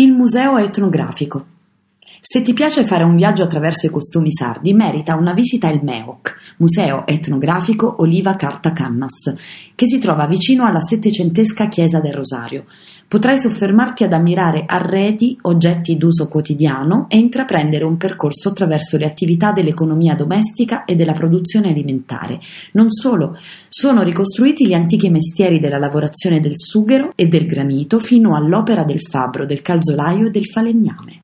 Il Museo Etnografico. Se ti piace fare un viaggio attraverso i costumi sardi, merita una visita al MEOC, Museo Etnografico Oliva Carta Cannas, che si trova vicino alla settecentesca chiesa del Rosario. Potrai soffermarti ad ammirare arredi, oggetti d'uso quotidiano e intraprendere un percorso attraverso le attività dell'economia domestica e della produzione alimentare. Non solo, sono ricostruiti gli antichi mestieri della lavorazione del sughero e del granito fino all'opera del fabbro, del calzolaio e del falegname.